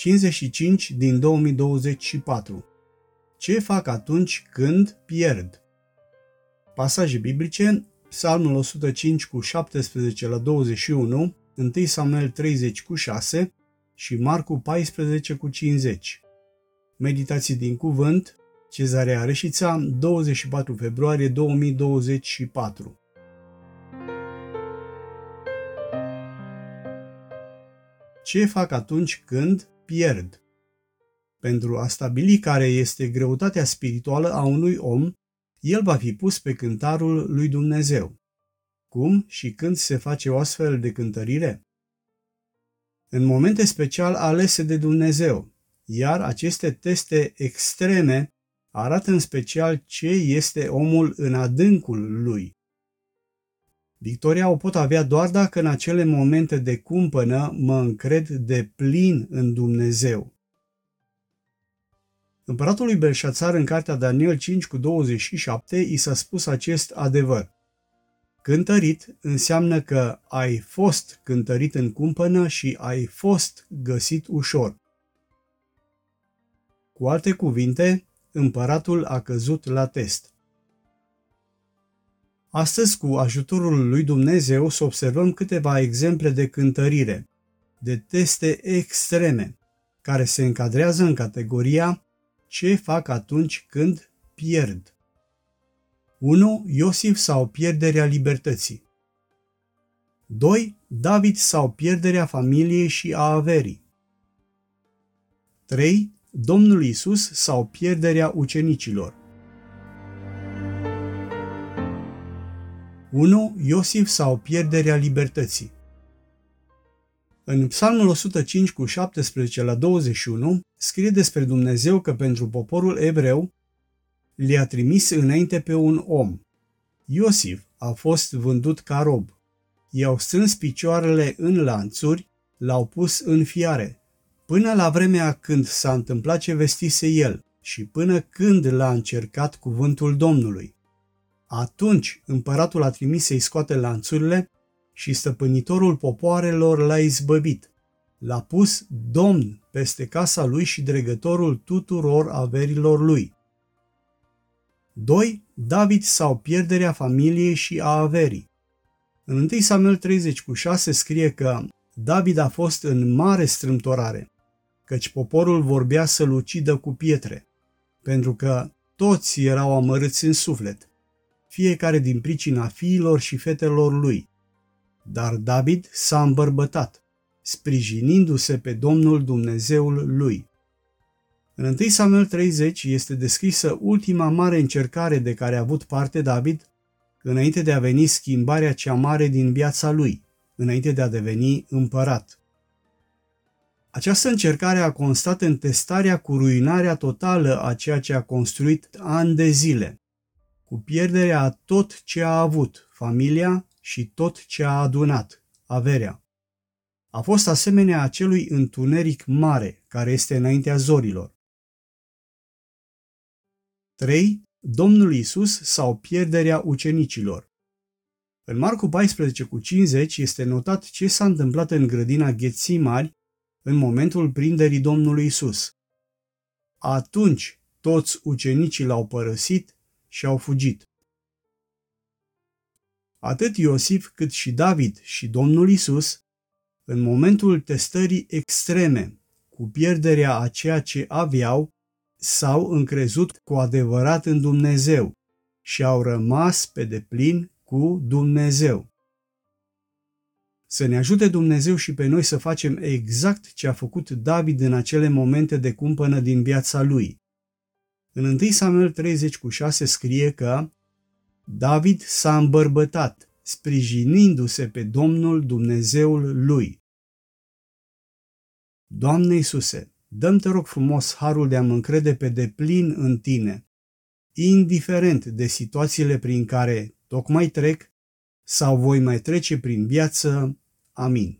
55 din 2024. Ce fac atunci când pierd? Pasaje biblice, Psalmul 105 cu 17 la 21, 1 Samuel 30 cu 6 și Marcu 14 cu 50. Meditații din cuvânt, Cezarea Reșița, 24 februarie 2024. Ce fac atunci când pierd? Pentru a stabili care este greutatea spirituală a unui om, el va fi pus pe cântarul lui Dumnezeu. Cum și când se face o astfel de cântărire? În momente special alese de Dumnezeu, iar aceste teste extreme arată în special ce este omul în adâncul lui. Victoria o pot avea doar dacă în acele momente de cumpănă mă încred de plin în Dumnezeu. Împăratului Belșațar în cartea Daniel 5 cu 27 i s-a spus acest adevăr. Cântărit înseamnă că ai fost cântărit în cumpănă și ai fost găsit ușor. Cu alte cuvinte, împăratul a căzut la test. Astăzi, cu ajutorul lui Dumnezeu, să observăm câteva exemple de cântărire, de teste extreme, care se încadrează în categoria ce fac atunci când pierd. 1. Iosif sau pierderea libertății. 2. David sau pierderea familiei și a averii. 3. Domnul Isus sau pierderea ucenicilor. 1. Iosif sau pierderea libertății. În Psalmul 105 cu 17 la 21 scrie despre Dumnezeu că pentru poporul evreu le-a trimis înainte pe un om. Iosif a fost vândut ca rob. I-au strâns picioarele în lanțuri, l-au pus în fiare, până la vremea când s-a întâmplat ce vestise el și până când l-a încercat cuvântul Domnului. Atunci împăratul a trimis să-i scoate lanțurile și stăpânitorul popoarelor l-a izbăvit. L-a pus domn peste casa lui și dregătorul tuturor averilor lui. 2. David sau pierderea familiei și a averii. În 1 Samuel 30 cu 6 scrie că David a fost în mare strâmtorare, căci poporul vorbea să-l ucidă cu pietre, pentru că toți erau amărâți în suflet, fiecare din pricina fiilor și fetelor lui. Dar David s-a îmbărbătat, sprijinindu-se pe Domnul Dumnezeul lui. În 1 Samuel 30 este descrisă ultima mare încercare de care a avut parte David înainte de a veni schimbarea cea mare din viața lui, înainte de a deveni împărat. Această încercare a constat în testarea cu ruinarea totală a ceea ce a construit ani de zile, cu pierderea a tot ce a avut, familia, și tot ce a adunat, averea. A fost asemenea acelui întuneric mare care este înaintea zorilor. 3. Domnul Isus sau pierderea ucenicilor. În Marcu 14 cu 50 este notat ce s-a întâmplat în grădina mari în momentul prinderii Domnului Isus. Atunci toți ucenicii l-au părăsit și au fugit. Atât Iosif cât și David și Domnul Isus, în momentul testării extreme, cu pierderea a ceea ce aveau, s-au încrezut cu adevărat în Dumnezeu și au rămas pe deplin cu Dumnezeu. Să ne ajute Dumnezeu și pe noi să facem exact ce a făcut David în acele momente de cumpănă din viața lui. În 1 Samuel 30 cu 6 scrie că David s-a îmbărbătat, sprijinindu-se pe Domnul Dumnezeul lui. Doamne Iisuse, dăm te rog frumos harul de a mă încrede pe deplin în Tine, indiferent de situațiile prin care tocmai trec sau voi mai trece prin viață. Amin.